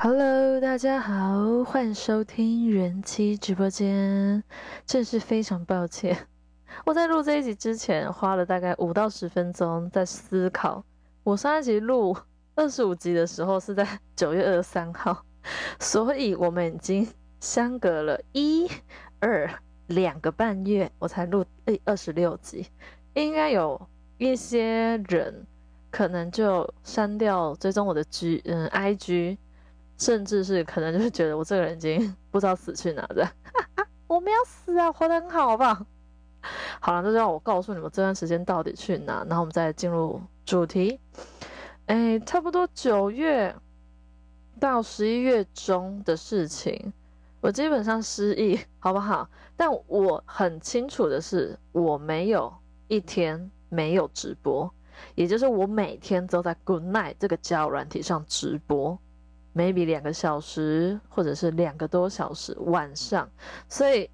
Hello，大家好，欢迎收听人妻直播间。真是非常抱歉，我在录这一集之前花了大概五到十分钟在思考。我上一集录二十五集的时候是在 九月二十三号，所以我们已经相隔了一二两个半月，我才录第二十六集。应该有一些人可能就删掉追踪我的 G 嗯 IG。甚至是可能就是觉得我这个人已经不知道死去哪的，我没有死啊，活得很好，好不好？好了，就让我告诉你们这段时间到底去哪，然后我们再进入主题。哎，差不多九月到十一月中的事情，我基本上失忆，好不好？但我很清楚的是，我没有一天没有直播，也就是我每天都在 Good Night 这个交友软体上直播。Maybe 两个小时，或者是两个多小时晚上，所以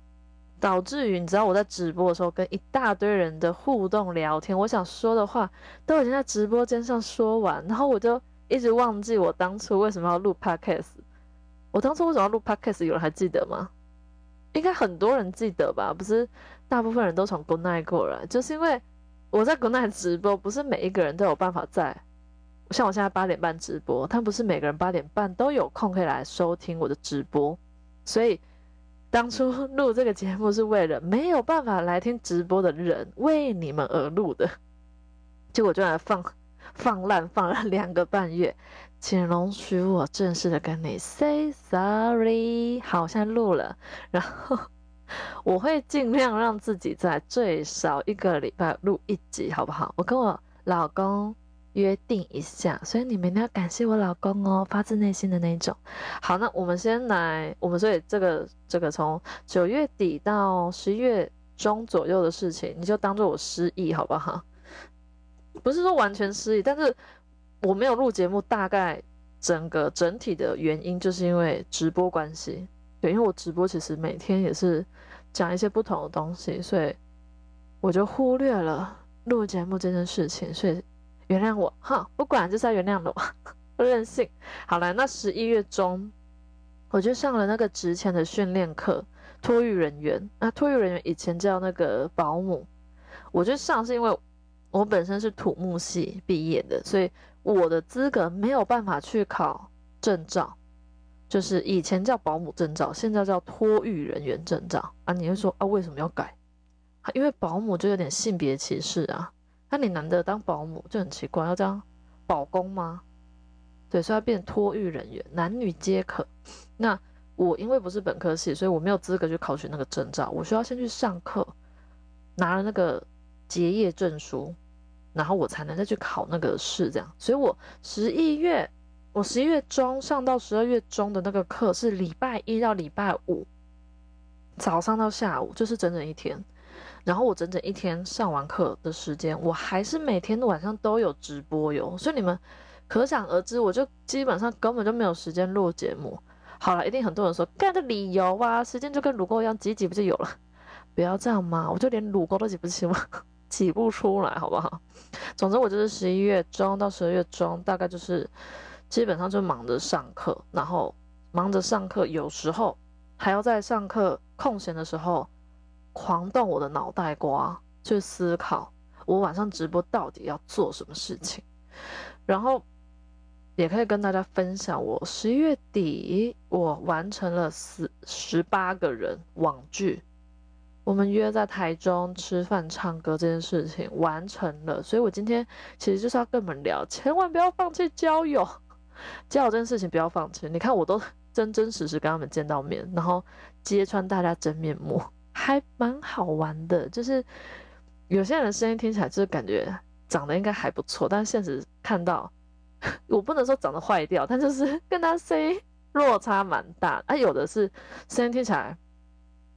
导致于你知道我在直播的时候跟一大堆人的互动聊天，我想说的话都已经在直播间上说完，然后我就一直忘记我当初为什么要录 podcast。我当初为什么要录 podcast？有人还记得吗？应该很多人记得吧？不是大部分人都从国内过来，就是因为我在国内直播，不是每一个人都有办法在。像我现在八点半直播，但不是每个人八点半都有空可以来收听我的直播，所以当初录这个节目是为了没有办法来听直播的人为你们而录的，结果就来放放烂放了两个半月，请容许我正式的跟你 say sorry。好，我现在录了，然后我会尽量让自己在最少一个礼拜录一集，好不好？我跟我老公。约定一下，所以你们一定要感谢我老公哦，发自内心的那种。好，那我们先来，我们所以这个这个从九月底到十一月中左右的事情，你就当做我失忆好不好？不是说完全失忆，但是我没有录节目，大概整个整体的原因就是因为直播关系。对，因为我直播其实每天也是讲一些不同的东西，所以我就忽略了录节目这件事情，所以。原谅我 哈，不管就是要原谅我，不任性。好了，那十一月中，我就上了那个值钱的训练课，托育人员。那托育人员以前叫那个保姆，我就上是因为我本身是土木系毕业的，所以我的资格没有办法去考证照，就是以前叫保姆证照，现在叫托育人员证照啊。你会说啊，为什么要改？因为保姆就有点性别歧视啊。那你难得当保姆就很奇怪，要这样保公吗？对，所以要变托育人员，男女皆可。那我因为不是本科系，所以我没有资格去考取那个证照，我需要先去上课，拿了那个结业证书，然后我才能再去考那个试。这样，所以我十一月，我十一月中上到十二月中的那个课是礼拜一到礼拜五，早上到下午，就是整整一天。然后我整整一天上完课的时间，我还是每天晚上都有直播哟，所以你们可想而知，我就基本上根本就没有时间录节目。好了，一定很多人说干的理由啊，时间就跟乳沟一样挤挤不就有了？不要这样嘛，我就连乳沟都挤不起吗？挤不出来，好不好？总之我就是十一月中到十二月中，大概就是基本上就忙着上课，然后忙着上课，有时候还要在上课空闲的时候。狂动我的脑袋瓜去思考，我晚上直播到底要做什么事情，然后也可以跟大家分享，我十一月底我完成了十十八个人网剧，我们约在台中吃饭唱歌这件事情完成了，所以我今天其实就是要跟你们聊，千万不要放弃交友，交友这件事情不要放弃，你看我都 真真实实跟他们见到面，然后揭穿大家真面目。还蛮好玩的，就是有些人的声音听起来就是感觉长得应该还不错，但现实看到，我不能说长得坏掉，但就是 跟他声音落差蛮大。啊，有的是声音听起来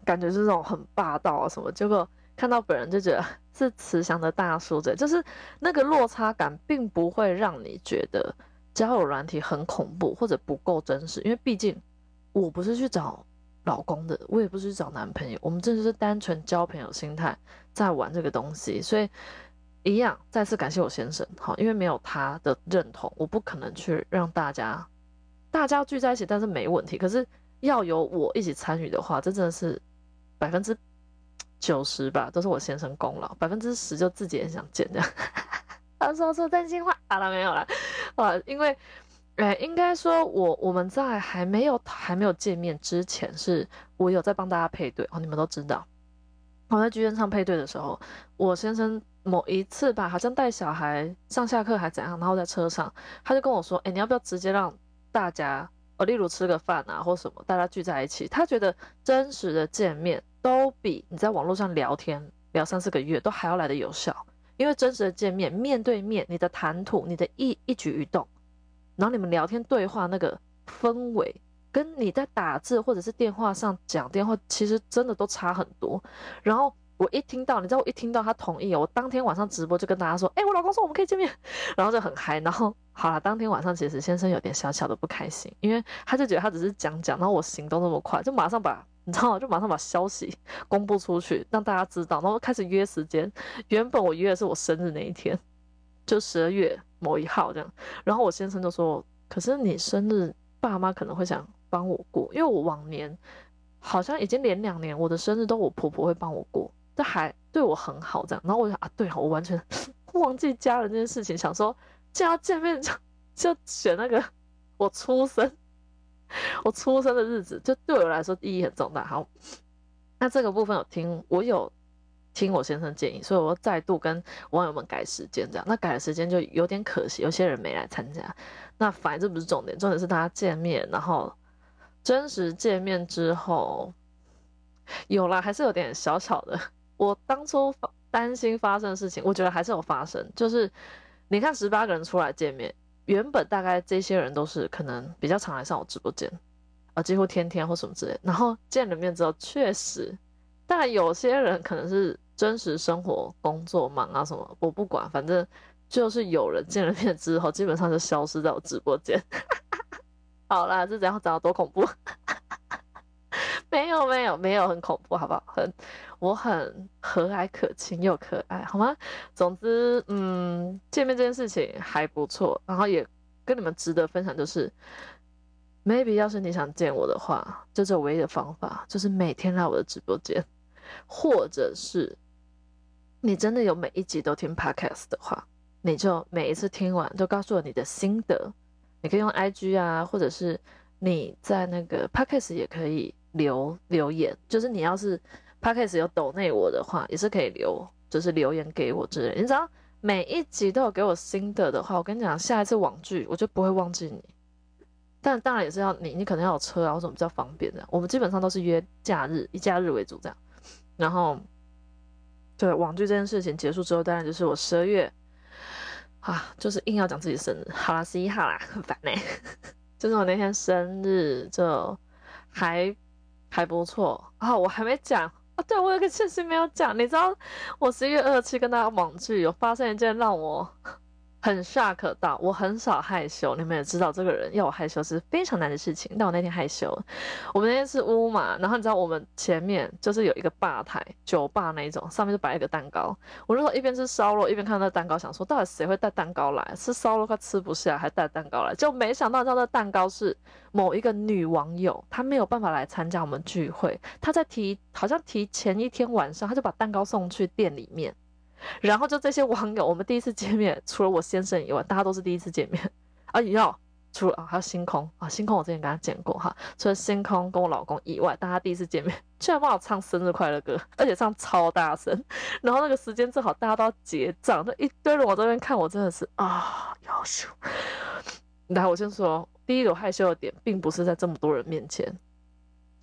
感觉是那种很霸道啊什么，结果看到本人就觉得 是慈祥的大叔，这就是那个落差感，并不会让你觉得交友软体很恐怖或者不够真实，因为毕竟我不是去找。老公的，我也不是找男朋友，我们真的是单纯交朋友心态在玩这个东西，所以一样再次感谢我先生，好，因为没有他的认同，我不可能去让大家大家聚在一起，但是没问题。可是要有我一起参与的话，这真的是百分之九十吧，都是我先生功劳，百分之十就自己也想见这样。他说出真心话，好了没有了？啊，因为，哎，应该说我我们在还没有还没有见面之前，是我有在帮大家配对哦，你们都知道。我在剧院唱配对的时候，我先生某一次吧，好像带小孩上下课还怎样，然后在车上，他就跟我说：“哎，你要不要直接让大家，哦，例如吃个饭啊，或什么，大家聚在一起？他觉得真实的见面都比你在网络上聊天聊三四个月都还要来的有效，因为真实的见面，面对面，你的谈吐，你的一一举一动，然后你们聊天对话那个氛围。”跟你在打字或者是电话上讲电话，其实真的都差很多。然后我一听到，你知道我一听到他同意，我 当天晚上直播就跟大家说：“哎，我老公说我们可以见面。”然后就很嗨。然后好了，当天晚上其实先生有点小小的不开心，因为他就觉得他只是讲讲，然后我行动那么快，就马上把你知道吗？就马上把消息公布出去，让大家知道，然后开始约时间。原本我约的是我生日那一天，就十二月某一号这样。然后我先生就说：“可是你生日，爸妈可能会想。”帮我过，因为我往年好像已经连两年，我的生日都我婆婆会帮我过，这还对我很好这样。然后我想啊，对啊，我完全 忘记家人这件事情，想说既然要见面就就选那个我出生 我出生的日子，就对我来说意义很重大。好，那这个部分有听我有听我先生建议，所以我再度跟网友们改时间，这样那改的时间就有点可惜，有些人没来参加。那反正不是重点，重点是大家见面，然后。真实见面之后，有了还是有点小小的。我当初担心发生的事情，我觉得还是有发生。就是你看，十八个人出来见面，原本大概这些人都是可能比较常来上我直播间，啊，几乎天天或什么之类。然后见了面之后，确实，但有些人可能是真实生活工作忙啊什么，我不管，反正就是有人见了面之后，基本上就消失在我直播间。好啦，这怎样找多恐怖？没有没有没有很恐怖，好不好？很我很和蔼可亲又可爱，好吗？总之，嗯，见面这件事情还不错，然后也跟你们值得分享，就是 maybe 要是你想见我的话，就这唯一的方法就是每天来我的直播间，或者是你真的有每一集都听 podcast 的话，你就每一次听完都告诉我你的心得。你可以用 IG 啊，或者是你在那个 Podcast 也可以留留言，就是你要是 Podcast 有抖内我的话，也是可以留，就是留言给我之类。你知道每一集都有给我心得的话，我跟你讲，下一次网剧我就不会忘记你。但当然也是要你，你可能要有车啊，或什么比较方便的。我们基本上都是约假日，以假日为主这样。然后，对网剧这件事情结束之后，当然就是我十二月。啊，就是硬要讲自己生日，好啦，十一号啦，很烦呢。就是我那天生日就还还不错啊，我还没讲啊，对我有个事情没有讲，你知道我十一月二十七跟大家网剧有发生一件让我。很 shock 到，我很少害羞，你们也知道这个人要我害羞是非常难的事情。但我那天害羞，我们那天是屋嘛，然后你知道我们前面就是有一个吧台，酒吧那一种，上面就摆一个蛋糕。我那时候一边吃烧肉，一边看那蛋糕，想说到底谁会带蛋糕来？吃烧肉快吃不下，还带蛋糕来，就没想到，知道那蛋糕是某一个女网友，她没有办法来参加我们聚会，她在提，好像提前一天晚上，她就把蛋糕送去店里面。然后就这些网友，我们第一次见面，除了我先生以外，大家都是第一次见面。啊，要除了啊，还有星空啊，星空我之前跟他见过哈。除了星空跟我老公以外，大家第一次见面，居然帮我唱生日快乐歌，而且唱超大声。然后那个时间正好，大家都要结账，就一堆人往这边看，我真的是啊，要羞。来，我先说，第一个害羞的点，并不是在这么多人面前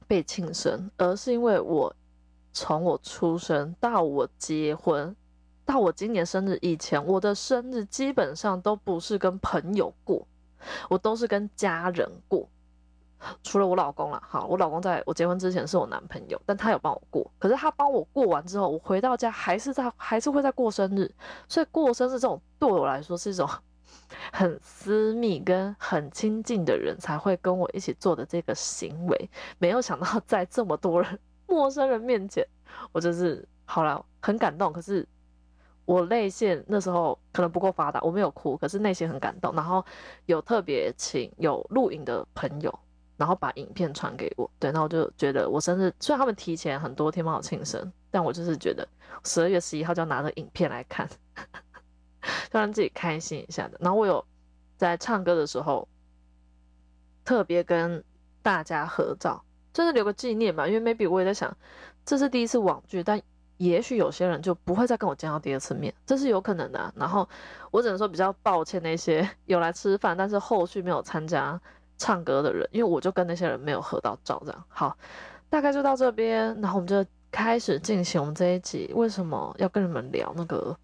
被庆生，而是因为我从我出生到我结婚。到我今年生日以前，我的生日基本上都不是跟朋友过，我都是跟家人过，除了我老公了。好，我老公在我结婚之前是我男朋友，但他有帮我过。可是他帮我过完之后，我回到家还是在还是会在过生日。所以过生日这种对我来说是一种 很私密跟很亲近的人才会跟我一起做的这个行为。没有想到在这么多人 陌生人面前，我就是好了，很感动。可是。我泪腺那时候可能不够发达，我没有哭，可是内心很感动。然后有特别请有录影的朋友，然后把影片传给我。对，那我就觉得我生日虽然他们提前很多天帮我庆生，但我就是觉得十二月十一号就要拿着影片来看，就让自己开心一下的。然后我有在唱歌的时候特别跟大家合照，就是留个纪念吧。因为 maybe 我也在想，这是第一次网剧，但。也许有些人就不会再跟我见到第二次面，这是有可能的。然后我只能说比较抱歉那些有来吃饭，但是后续没有参加唱歌的人，因为我就跟那些人没有合到照。这样好，大概就到这边，然后我们就开始进行我们这一集。为什么要跟你们聊那个？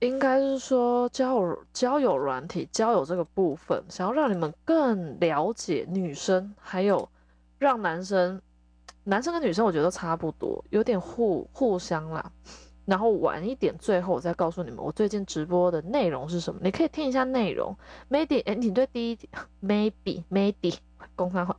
应该是说交友交友软体交友这个部分，想要让你们更了解女生，还有让男生。男生跟女生我觉得都差不多，有点互互相啦。然后晚一点，最后我再告诉你们我最近直播的内容是什么，你可以听一下内容。Maybe，哎，你对第一 Maybe，Maybe 公开会，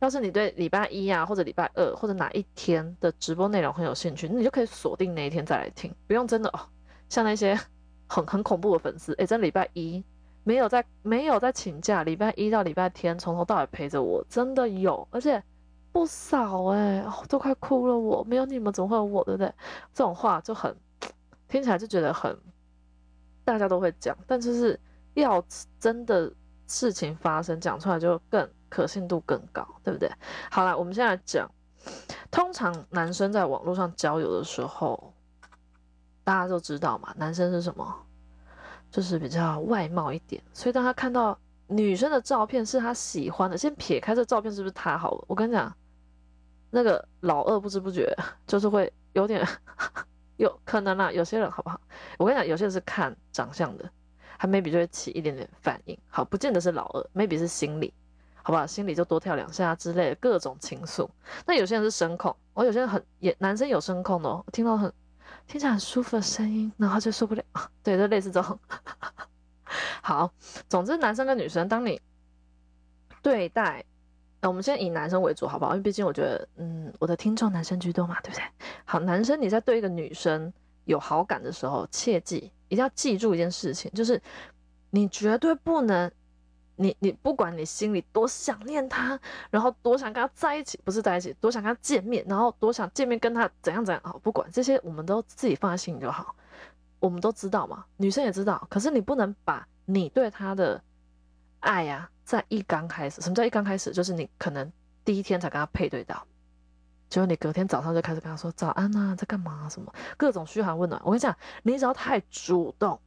要是你对礼拜一啊或者礼拜二或者哪一天的直播内容很有兴趣，那你就可以锁定那一天再来听，不用真的哦。像那些 很很恐怖的粉丝，哎，真礼拜一没有在没有在请假，礼拜一到礼拜天从头到尾陪着我，真的有，而且。不少哎，都快哭了。我没有你们，怎么会有我？对不对？这种话就很听起来就觉得很，大家都会讲，但就是要真的事情发生，讲出来就更可信度更高，对不对？好了，我们现在讲，通常男生在网络上交友的时候，大家都知道嘛，男生是什么？就是比较外貌一点，所以当他看到女生的照片是他喜欢的，先撇开这照片是不是他好了，我跟你讲。那个老二不知不觉就是会有点 有可能啦，有些人好不好？我跟你讲，有些人是看长相的，他 maybe 就会起一点点反应，好，不见得是老二，maybe 是心理，好不好？心里就多跳两下之类的各种情愫。那有些人是声控，我有些人很也男生有声控哦，听到很听起来很舒服的声音，然后就受不了，对，就类似这种。好，总之男生跟女生，当你对待。那我们先以男生为主，好不好？因为毕竟我觉得，嗯，我的听众男生居多嘛，对不对？好，男生你在对一个女生有好感的时候，切记一定要记住一件事情，就是你绝对不能，你你不管你心里多想念她，然后多想跟她在一起，不是在一起，多想跟她见面，然后多想见面跟她怎样怎样，好，不管这些，我们都自己放在心里就好。我们都知道嘛，女生也知道，可是你不能把你对她的爱呀。在一刚开始，什么叫一刚开始？就是你可能第一天才跟他配对到，结果你隔天早上就开始跟他说早安啊，在干嘛？什么各种嘘寒问暖。我跟你讲，你只要太主动，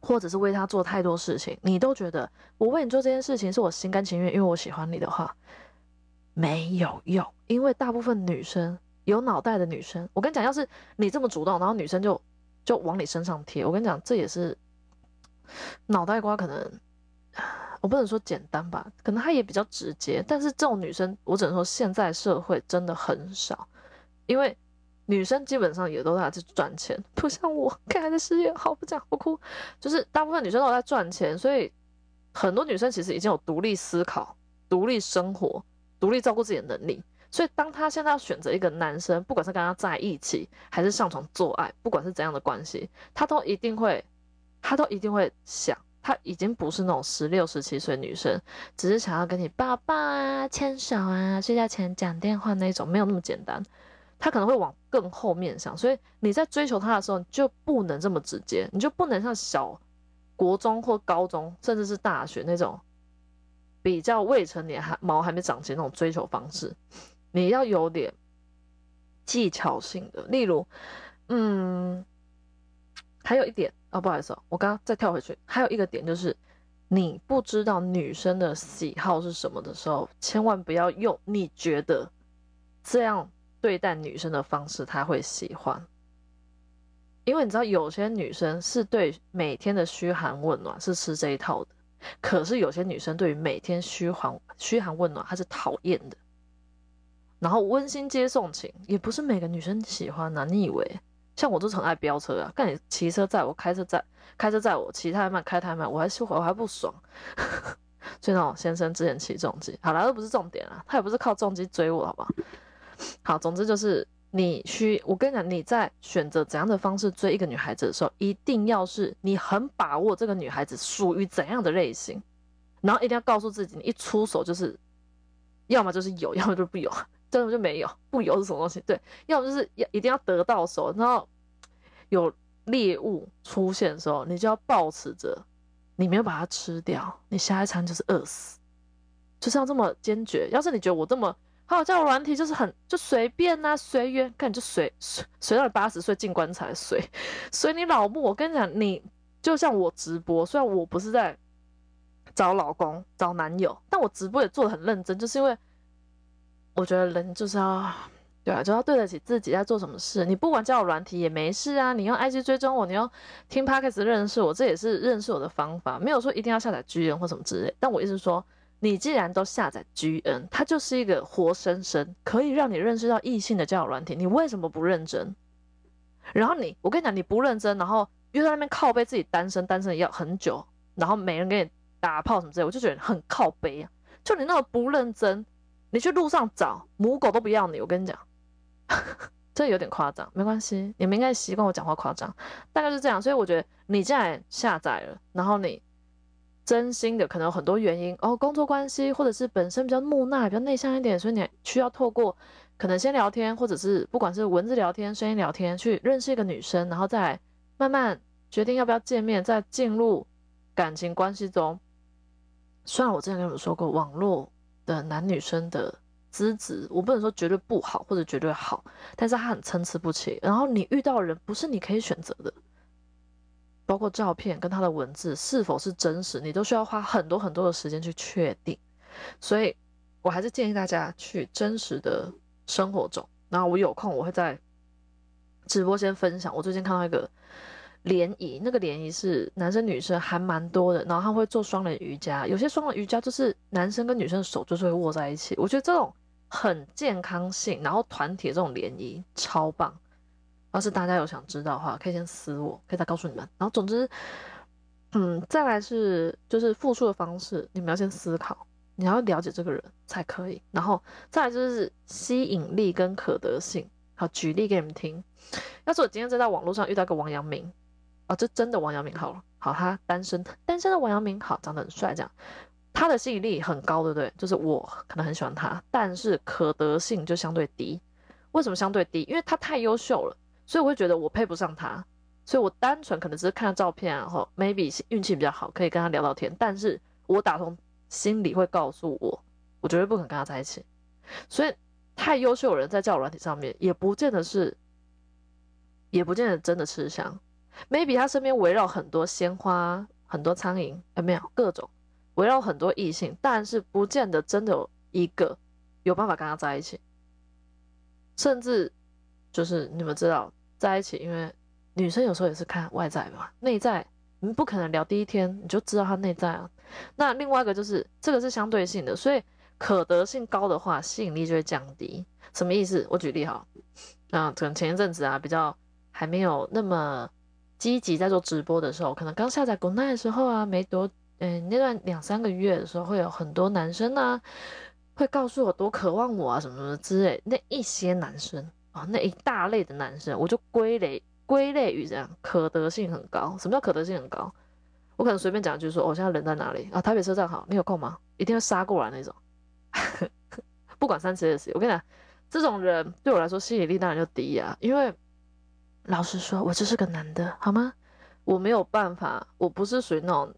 或者是为他做太多事情，你都觉得我为你做这件事情是我心甘情愿，因为我喜欢你的话，没有用。因为大部分女生有脑袋的女生，我跟你讲，要是你这么主动，然后女生就就往你身上贴，我跟你讲，这也是脑袋瓜可能。我不能说简单吧，可能她也比较直接，但是这种女生，我只能说现在社会真的很少，因为女生基本上也都在赚钱，不像我，看还在事业好，不讲不哭，就是大部分女生都在赚钱，所以很多女生其实已经有独立思考、独立生活、独立照顾自己的能力，所以当她现在要选择一个男生，不管是跟他在一起，还是上床做爱，不管是怎样的关系，她都一定会，她都一定会想。她已经不是那种十六、十七岁女生，只是想要跟你抱抱啊、牵手啊、睡觉前讲电话那种，没有那么简单。她可能会往更后面想，所以你在追求她的时候，就不能这么直接，你就不能像小国中或高中，甚至是大学那种比较未成年还毛还没长齐那种追求方式。你要有点技巧性的，例如，嗯，还有一点。哦，不好意思哦，我刚刚再跳回去。还有一个点就是，你不知道女生的喜好是什么的时候，千万不要用你觉得这样对待女生的方式，她会喜欢。因为你知道，有些女生是对每天的嘘寒问暖是吃这一套的，可是有些女生对于每天嘘寒嘘寒问暖，她是讨厌的。然后温馨接送情，也不是每个女生喜欢的，你以为？像我就是很爱飙车啊，看你骑车载我，开车载开车载我，骑太慢开太慢，我还是我还不爽。所以那种先生之前骑重机，好了，都不是重点啊，他也不是靠重机追我，好不好？好，总之就是你需我跟你讲，你在选择怎样的方式追一个女孩子的时候，一定要是你很把握这个女孩子属于怎样的类型，然后一定要告诉自己，你一出手就是，要么就是有，要么就是不有，真的就没有，不有是什么东西？对，要么就是要一定要得到手，然后有猎物出现的时候，你就要保持着，你没有把它吃掉，你下一餐就是饿死，就是要这么坚决。要是你觉得我这么。还有叫软体，就是很就随便呐，随缘，看你就随随随到你八十岁进棺材，随随你老母。我跟你讲，你就像我直播，虽然我不是在找老公、找男友，但我直播也做的很认真，就是因为我觉得人就是要对啊，就要对得起自己在做什么事。你不管叫我软体也没事啊，你用 IG 追踪我，你用听 Podcast 认识我，这也是认识我的方法，没有说一定要下载 G N 或什么之类。但我意思说。你既然都下载 G N，它就是一个活生生可以让你认识到异性的交友软体，你为什么不认真？然后你，我跟你讲，你不认真，然后又在那边靠背自己单身，单身要很久，然后没人给你打炮什么之类，我就觉得很靠背啊！就你那么不认真，你去路上找母狗都不要你，我跟你讲，这有点夸张，没关系，你们应该习惯我讲话夸张，大概是这样。所以我觉得你既然下载了，然后你。真心的可能有很多原因哦，工作关系，或者是本身比较木讷、比较内向一点，所以你需要透过可能先聊天，或者是不管是文字聊天、声音聊天，去认识一个女生，然后再慢慢决定要不要见面，再进入感情关系中。虽然我之前跟你们说过，网络的男女生的资质，我不能说绝对不好或者绝对好，但是他很参差不齐。然后你遇到人不是你可以选择的。包括照片跟他的文字是否是真实，你都需要花很多很多的时间去确定。所以，我还是建议大家去真实的生活中。然后我有空我会在直播间分享。我最近看到一个联谊，那个联谊是男生女生还蛮多的，然后他会做双人瑜伽。有些双人瑜伽就是男生跟女生的手就是会握在一起。我觉得这种很健康性，然后团体这种联谊超棒。要是大家有想知道的话，可以先私我，可以再告诉你们。然后总之，嗯，再来是就是复述的方式，你们要先思考，你要了解这个人才可以。然后再来就是吸引力跟可得性。好，举例给你们听。要是我今天在在网络上遇到个王阳明，啊，这真的王阳明好了，好，他单身，单身的王阳明好，长得很帅，这样，他的吸引力很高，对不对？就是我可能很喜欢他，但是可得性就相对低。为什么相对低？因为他太优秀了。所以我会觉得我配不上他，所以我单纯可能只是看照片，然后 maybe 运气比较好，可以跟他聊到天，但是我打从心里会告诉我，我绝对不可能跟他在一起。所以太优秀的人在交友软体上面，也不见得是，也不见得真的吃香。Maybe 他身边围绕很多鲜花，很多苍蝇，有没有各种围绕很多异性，但是不见得真的有一个有办法跟他在一起，甚至。就是你们知道在一起，因为女生有时候也是看外在嘛，内在你不可能聊第一天你就知道他内在啊。那另外一个就是这个是相对性的，所以可得性高的话，吸引力就会降低。什么意思？我举例哈，啊，可能前一阵子啊，比较还没有那么积极在做直播的时候，可能刚下载国内的时候啊，没多嗯那段两三个月的时候，会有很多男生呢会告诉我多渴望我啊什么什么之类，那一些男生。啊，那一大类的男生，我就归类归类于这样，可得性很高。什么叫可得性很高？我可能随便讲，就是说，我现在人在哪里啊？台北车站好，你有空吗？一定会杀过来那种。不管三七二十一，我跟你讲，这种人对我来说吸引力当然就低啊。因为老实说，我就是个男的，好吗？我没有办法，我不是属于那种，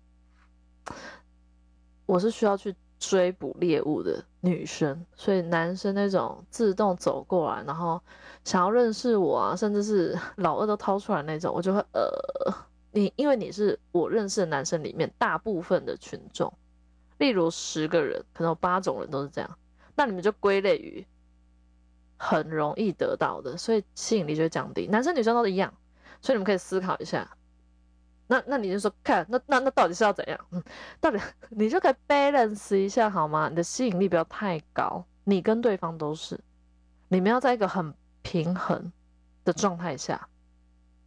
我是需要去。追捕猎物的女生，所以男生那种自动走过来，然后想要认识我啊，甚至是 老二都掏出来那种，我就会呃，你因为你是我认识的男生里面大部分的群众，例如十个人，可能有八种人都是这样，那你们就归类于很容易得到的，所以吸引力就会降低。男生女生都是一样，所以你们可以思考一下。那那你就说看，那那那到底是要怎样？嗯，到底 你就可以 balance 一下好吗？你的吸引力不要太高，你跟对方都是，你们要在一个很平衡的状态下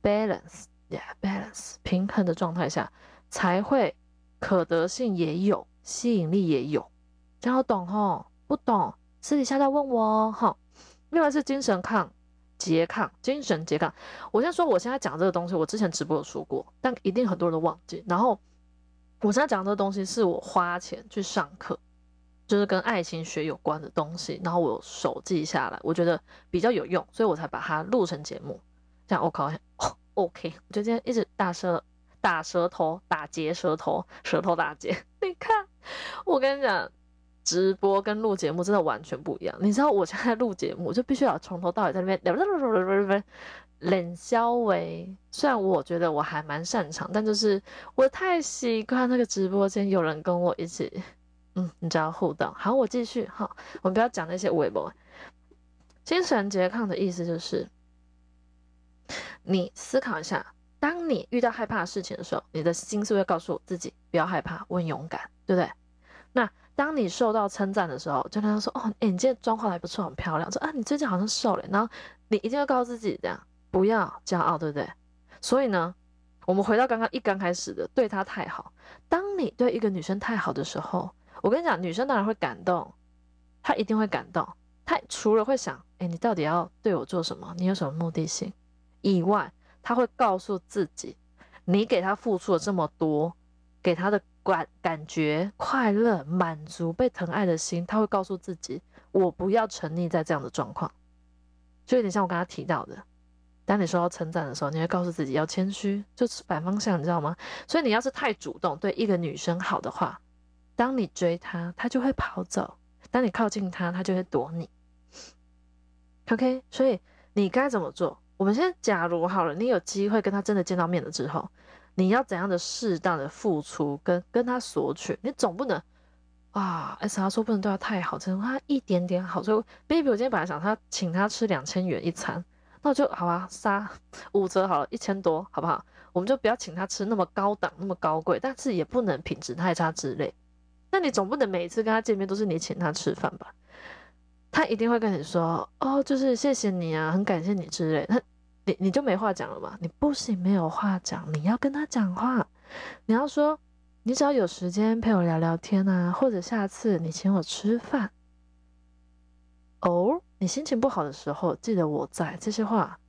，balance，yeah，balance，平衡的状态下才会可得性也有，吸引力也有，这样懂吼？不懂私底下再问我哦。好，另外是精神抗拮抗，精神拮抗。我先说，我现在讲这个东西，我之前直播有说过，但一定很多人都忘记。然后我现在讲这个东西，是我花钱去上课，就是跟爱情学有关的东西，然后我手记下来，我觉得比较有用，所以我才把它录成节目。这样 我靠，OK，我就今天一直大舌打舌头，打结舌头，舌头打结。你看，我跟你讲。直播跟录节目真的完全不一样。你知道我现在录节目就必须要从头到尾在那边冷消维。虽然我觉得我还蛮擅长，但就是我太习惯那个直播间有人跟我一起，嗯，你知道互动。好，我继续哈，我们不要讲那些微博。精神拮抗的意思就是，你思考一下，当你遇到害怕的事情的时候，你的心是会告诉自己不要害怕，我很勇敢，对不对？那当你受到称赞的时候，就跟他说：“哦，哎，你今天妆化还不错，很漂亮。”说：“啊，你最近好像瘦了。”然后你一定要告诉自己这样，不要骄傲，对不对？所以呢，我们回到刚刚一刚开始的，对她太好。当你对一个女生太好的时候，我跟你讲，女生当然会感动，她一定会感动。她除了会想：“哎，你到底要对我做什么？你有什么目的性？”以外，她会告诉自己：“你给她付出了这么多，给她的。”感感觉快乐、满足、被疼爱的心，他会告诉自己：我不要沉溺在这样的状况。就有点像我刚刚提到的，当你受到称赞的时候，你会告诉自己要谦虚，就是反方向，你知道吗？所以你要是太主动对一个女生好的话，当你追她，她就会跑走；当你靠近她，她就会躲你。OK，所以你该怎么做？我们先假如好了，你有机会跟她真的见到面了之后。你要怎样的适当的付出跟跟他索取？你总不能啊，S R 说不能对他太好，只能他一点点好。所以，baby，我今天本来想他请他吃两千元一餐，那我就好啊，杀五折好了，一千多，好不好？我们就不要请他吃那么高档、那么高贵，但是也不能品质太差之类。那你总不能每一次跟他见面都是你请他吃饭吧？他一定会跟你说，哦，就是谢谢你啊，很感谢你之类。他。你你就没话讲了吗？你不行，没有话讲，你要跟他讲话。你要说，你只要有时间陪我聊聊天啊，或者下次你请我吃饭。哦，你心情不好的时候，记得我在。这些话，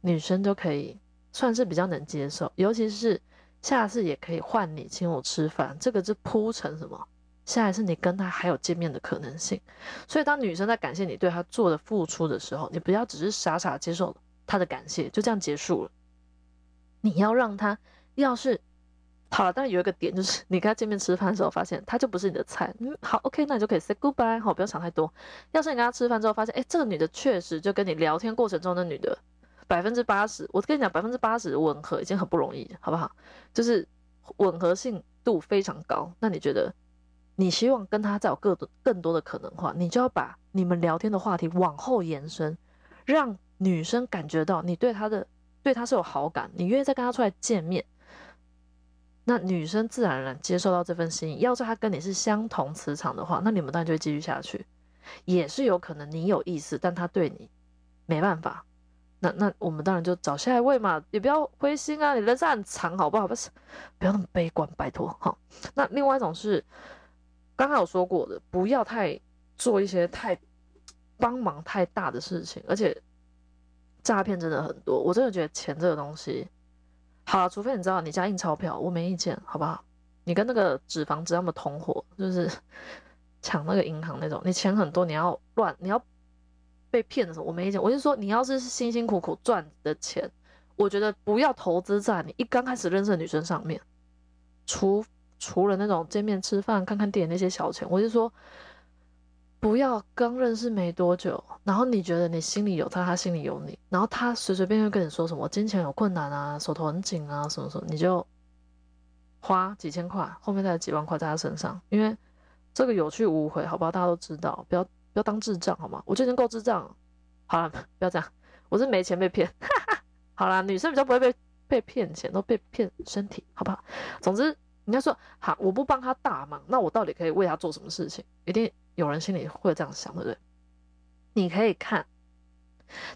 女生都可以算是比较能接受。尤其是下次也可以换你请我吃饭，这个是铺成什么？下一次你跟他还有见面的可能性。所以当女生在感谢你对她做的付出的时候，你不要只是傻傻接受。他的感谢就这样结束了。你要让他，要是好了，但是有一个点就是，你跟他见面吃饭的时候，发现他就不是你的菜。嗯，好，OK，那你就可以 say goodbye，好，不要想太多。要是你跟他吃饭之后发现，哎，这个女的确实就跟你聊天过程中的女的百分之八十，我跟你讲，百分之八十吻合已经很不容易，好不好？就是吻合性度非常高。那你觉得，你希望跟他再有更多更多的可能话，你就要把你们聊天的话题往后延伸，让。女生感觉到你对她的对她是有好感，你愿意再跟她出来见面，那女生自然而然接受到这份心意。要是她跟你是相同磁场的话，那你们当然就会继续下去。也是有可能你有意思，但她对你没办法。那那我们当然就找下一位嘛，也不要灰心啊，你人生很长，好不好？不是，不要那么悲观，拜托哈。那另外一种是刚刚有说过的，不要太做一些太帮忙太大的事情，而且。诈骗真的很多，我真的觉得钱这个东西，好，除非你知道你家印钞票，我没意见，好不好？你跟那个纸房子那么同伙，就是 抢那个银行那种，你钱很多，你要乱，你要被骗的时候，我没意见。我是说，你要是辛辛苦苦赚的钱，我觉得不要投资在你一刚开始认识的女生上面，除除了那种见面吃饭、看看电影那些小钱，我是说。不要刚认识没多久，然后你觉得你心里有他，他心里有你，然后他随随便便跟你说什么金钱有困难啊，手头很紧啊，什么什么，你就花几千块，后面再几万块在他身上，因为这个有去无回，好不好？大家都知道，不要不要当智障好吗？我就已经够智障，好了，不要这样，我是没钱被骗，哈 哈好啦，女生比较不会被被骗钱，都被骗身体，好不好？总之，人家说好，我不帮他大忙，那我到底可以为他做什么事情？一定。有人心里会这样想，对不对？你可以看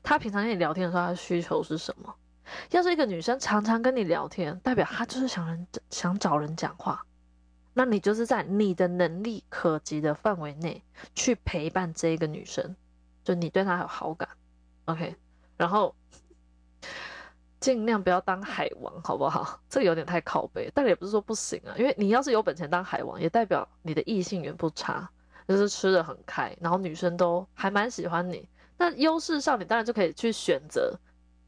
他平常跟你聊天的时候，他的需求是什么。要是一个女生常常跟你聊天，代表她就是想人想找人讲话，那你就是在你的能力可及的范围内去陪伴这一个女生，就你对她有好感，OK？然后尽量不要当海王，好不好？这个有点太靠背，但也不是说不行啊。因为你要是有本钱当海王，也代表你的异性缘不差，就是吃的很开，然后女生都还蛮喜欢你。那优势上，你当然就可以去选择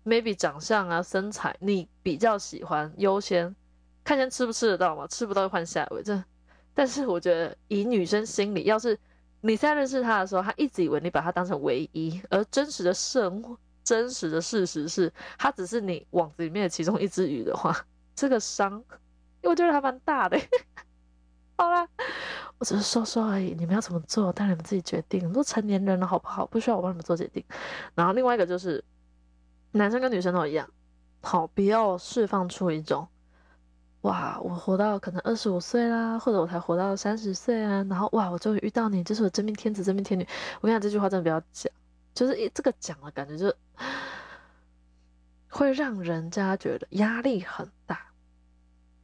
，maybe 长相啊、身材，你比较喜欢优先，看先吃不吃得到嘛，吃不到就换下一位。这，但是我觉得以女生心理，要是你现在认识他的时候，他一直以为你把他当成唯一，而真实的生活真实的事实是，他只是你网子里面的其中一只鱼的话，这个伤，我觉得还蛮大的。好啦，我只是说说而已，你们要怎么做，当然你们自己决定。都成年人了，好不好？不需要我帮你们做决定。然后另外一个就是，男生跟女生都一样，好，不要释放出一种，哇，我活到可能二十五岁啦，或者我才活到三十岁啊，然后哇，我终于遇到你，这是我真命天子、真命天女。我跟你讲，这句话真的不要讲，就是一这个讲的感觉，就会让人家觉得压力很大。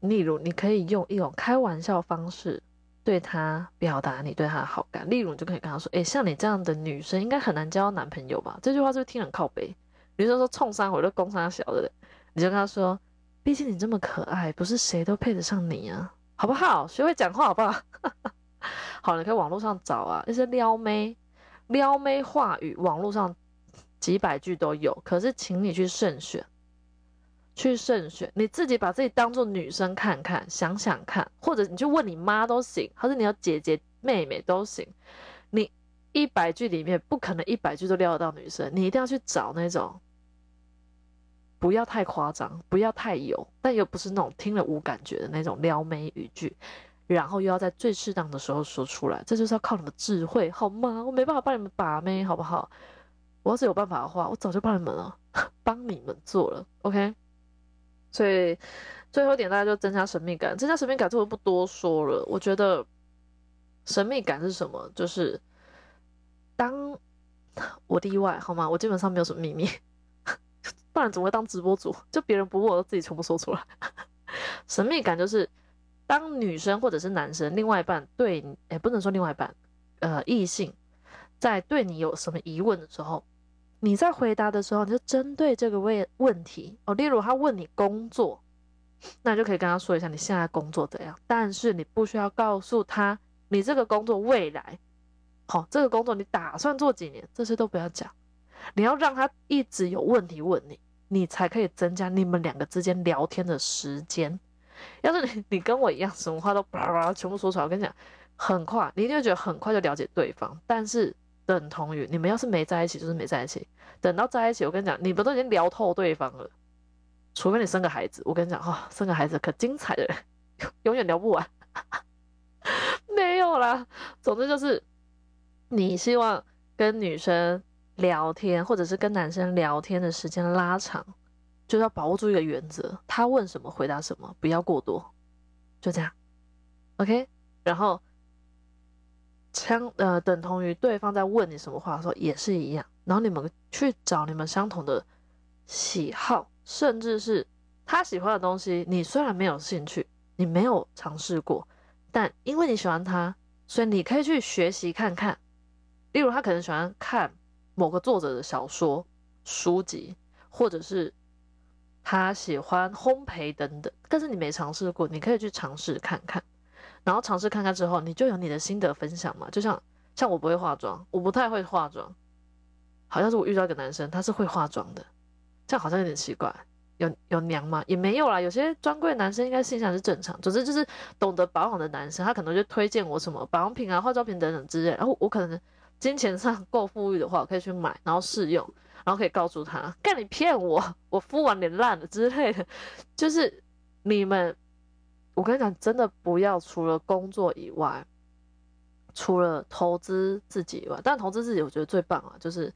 例如，你可以用一种开玩笑方式对他表达你对他的好感。例如，你就可以跟他说：“哎，像你这样的女生，应该很难交男朋友吧？”这句话是不是听很靠背？女生说：“冲三回都攻三小的。”你就跟他说：“毕竟你这么可爱，不是谁都配得上你啊，好不好？学会讲话好不好？” 好，你可以网络上找啊，那些撩妹、撩妹话语，网络上几百句都有。可是，请你去慎选。去慎选，你自己把自己当做女生看看，想想看，或者你去问你妈都行，或者你有姐姐妹妹都行。你一百句里面不可能一百句都撩得到女生，你一定要去找那种不要太夸张，不要太油，但又不是那种听了无感觉的那种撩妹语句，然后又要在最适当的时候说出来，这就是要靠你们智慧，好吗？我没办法帮你们把妹，好不好？我要是有办法的话，我早就帮你们了，帮你们做了，OK。所以最后一点，大家就增加神秘感。增加神秘感，这我不多说了。我觉得神秘感是什么？就是当我例外好吗？我基本上没有什么秘密，不然怎么会当直播主？就别人不问，我都自己全部说出来。神秘感就是当女生或者是男生另外一半对，哎，不能说另外一半，呃，异性在对你有什么疑问的时候。你在回答的时候，你就针对这个问问题哦。例如他问你工作，那你就可以跟他说一下你现在工作怎样。但是你不需要告诉他你这个工作未来，好，这个工作你打算做几年，这些都不要讲。你要让他一直有问题问你，你才可以增加你们两个之间聊天的时间。要是你你跟我一样，什么话都叭叭全部说出来，我跟你讲，很快你一定会觉得很快就了解对方，但是。等同于你们要是没在一起，就是没在一起。等到在一起，我跟你讲，你们都已经聊透对方了。除非你生个孩子，我跟你讲哈，生个孩子可精彩的，永远聊不完。没有啦，总之就是你希望跟女生聊天，或者是跟男生聊天的时间拉长，就要把握住一个原则：他问什么回答什么，不要过多，就这样。OK，然后。相呃等同于对方在问你什么话的时候也是一样，然后你们去找你们相同的喜好，甚至是他喜欢的东西，你虽然没有兴趣，你没有尝试过，但因为你喜欢他，所以你可以去学习看看。例如他可能喜欢看某个作者的小说、书籍，或者是他喜欢烘焙等等，但是你没尝试过，你可以去尝试看看。然后尝试看看之后，你就有你的心得分享嘛。就像像我不会化妆，我不太会化妆。好像是我遇到一个男生，他是会化妆的，这样好像有点奇怪。有有娘吗？也没有啦。有些专柜男生应该形象是正常。总之就是懂得保养的男生，他可能就推荐我什么保养品啊、化妆品等等之类。然后我可能金钱上 够富裕的话，我可以去买，然后试用，然后可以告诉他：干你骗我，我敷完脸烂了之类的。就是你们。我跟你讲，真的不要除了工作以外，除了投资自己以外，但投资自己我觉得最棒啊，就是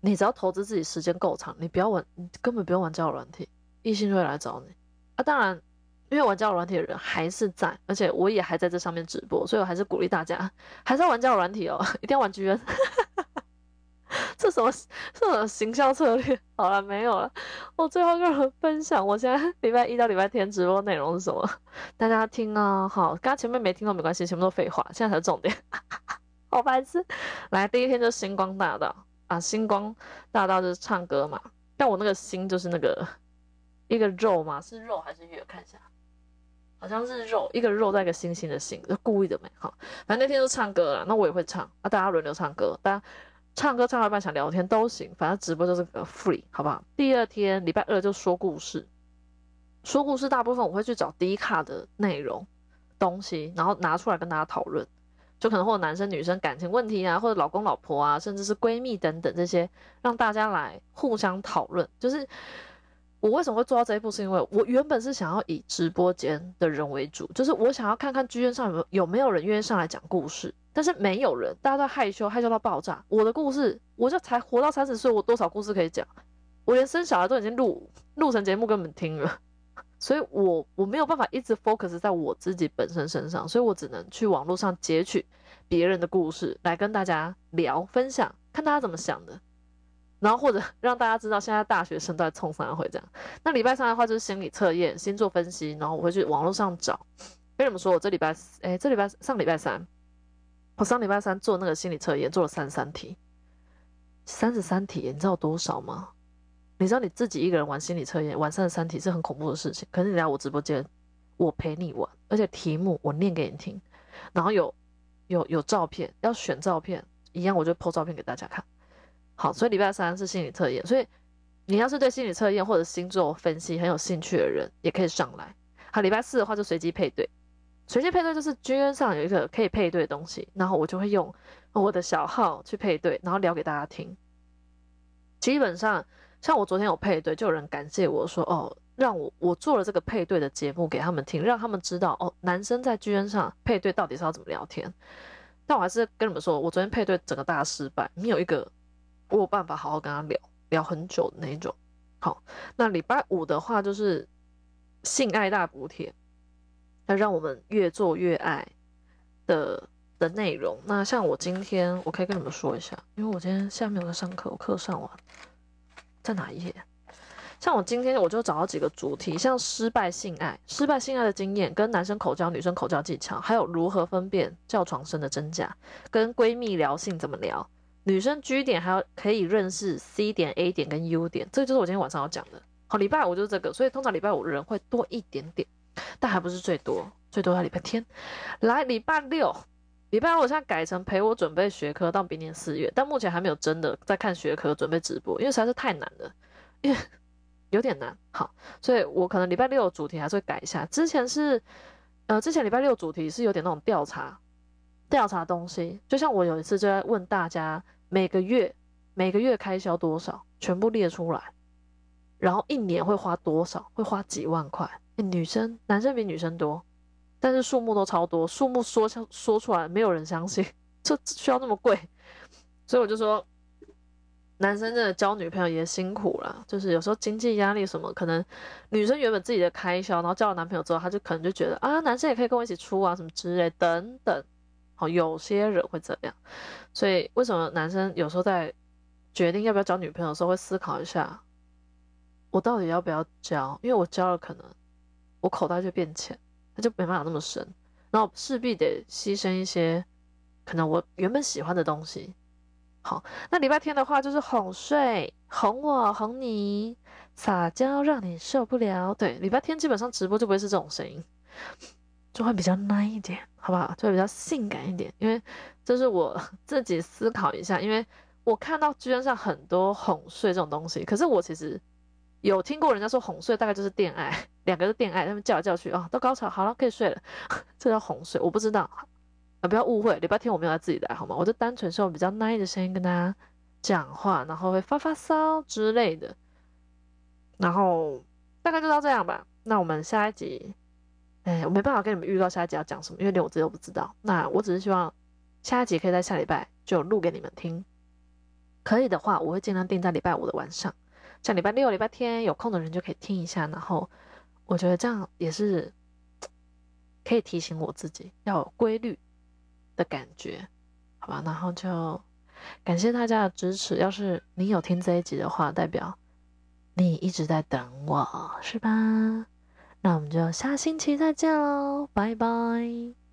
你只要投资自己时间够长，你不要玩，你根本不用玩交友软体，异性就会来找你啊。当然，因为玩交友软体的人还是在，而且我也还在这上面直播，所以我还是鼓励大家还是要玩交友软体哦，一定要玩 G N。这什么这种行销策略？好了，没有了。我最后跟人分享，我现在 礼拜一到礼拜天直播内容是什么？大家听啊，好，刚刚前面没听到没关系，全部都废话，现在才是重点。好白痴！来，第一天就星光大道，啊，星光大道就是唱歌嘛，但我那个星就是那个一个肉嘛，是肉还是月？看一下，好像是肉，一个肉在一个星星的星，就故意的没好。反正那天就唱歌了，那我也会唱啊，大家轮流唱歌，大家唱歌唱到一半想聊天都行，反正直播就是个 free，好不好？第二天礼拜二就说故事，说故事大部分我会去找低卡的内容东西，然后拿出来跟大家讨论。就可能或者男生女生感情问题啊，或者老公老婆啊，甚至是闺蜜等等这些，让大家来互相讨论。就是我为什么会做到这一步，是因为我原本是想要以直播间的人为主，就是我想要看看剧院上有有没有人愿意上来讲故事，但是没有人，大家都害羞，害羞到爆炸。我的故事，我就才活到三十岁，我多少故事可以讲？我连生小孩都已经录录成节目给你们听了。所以，我我没有办法一直 focus 在我自己本身身上，所以我只能去网络上截取别人的故事来跟大家聊分享，看大家怎么想的，然后或者 让大家知道现在大学生都在冲三会这样。那礼拜三的话就是心理测验、星座分析，然后我会去网络上找。跟你们说，我这礼拜，哎，这礼拜上礼拜三，我上礼拜三做那个心理测验，做了三十三题，三十三题，你知道多少吗？你知道你自己一个人玩心理测验，玩三十三题是很恐怖的事情。可是你来我直播间，我陪你玩，而且题目我念给你听，然后有有有照片，要选照片，一样我就 po 照片给大家看。好，所以礼拜三是心理测验，所以你要是对心理测验或者星座分析很有兴趣的人，也可以上来。好，礼拜四的话就随机配对，随机配对就是 G N 上有一个可以配对的东西，然后我就会用我的小号去配对，然后聊给大家听。基本上。像我昨天有配对，就有人感谢我说：“哦，让我我做了这个配对的节目给他们听，让他们知道哦，男生在剧院上配对到底是要怎么聊天。”但我还是跟你们说，我昨天配对整个大失败，没有一个我有办法好好跟他聊聊很久的那种。好，那礼拜五的话就是性爱大补贴，要让我们越做越爱的的内容。那像我今天，我可以跟你们说一下，因为我今天下面有在上课，我课上完。在哪一页？像我今天我就找到几个主题，像失败性爱、失败性爱的经验，跟男生口交、女生口交技巧，还有如何分辨叫床声的真假，跟闺蜜聊性怎么聊，女生 G 点还要可以认识 C 点、A 点跟 U 点，这就是我今天晚上要讲的。好，礼拜五就是这个，所以通常礼拜五人会多一点点，但还不是最多，最多在礼拜天。来，礼拜六。礼拜五我现在改成陪我准备学科到明年四月，但目前还没有真的在看学科准备直播，因为实在是太难了，因为 有点难。好，所以我可能礼拜六主题还是会改一下。之前是，呃，之前礼拜六主题是有点那种调查，调查东西，就像我有一次就在问大家每个月每个月开销多少，全部列出来，然后一年会花多少，会花几万块。女生男生比女生多。但是数目都超多，数目说说出来没有人相信，这需要那么贵，所以我就说，男生真的交女朋友也辛苦了，就是有时候经济压力什么，可能女生原本自己的开销，然后交了男朋友之后，她就可能就觉得啊，男生也可以跟我一起出啊，什么之类等等，好，有些人会这样，所以为什么男生有时候在决定要不要交女朋友的时候，会思考一下，我到底要不要交？因为我交了，可能我口袋就变浅。它就没办法那么深，然后势必得牺牲一些可能我原本喜欢的东西。好，那礼拜天的话就是哄睡，哄我，哄你，撒娇让你受不了。对，礼拜天基本上直播就不会是这种声音，就会比较 nice 一点，好不好？就会比较性感一点，因为这是我 自己思考一下，因为我看到居然上很多哄睡这种东西，可是我其实。有听过人家说哄睡大概就是恋爱，两个是恋爱，他们叫来叫去啊，都高潮，好了可以睡了，这叫哄睡。我不知道啊，不要误会，礼拜天我没有来自己来好吗？我就单纯是用比较 nice 的声音跟大家讲话，然后会发发骚之类的，然后大概就到这样吧。那我们下一集，哎，我没办法跟你们预告下一集要讲什么，因为连我自己都不知道。那我只是希望下一集可以在下礼拜就录给你们听，可以的话，我会尽量定在礼拜五的晚上。像礼拜六、礼拜天有空的人就可以听一下，然后我觉得这样也是可以提醒我自己要有规律的感觉，好吧？然后就感谢大家的支持。要是你有听这一集的话，代表你一直在等我，是吧？那我们就下星期再见喽，拜拜。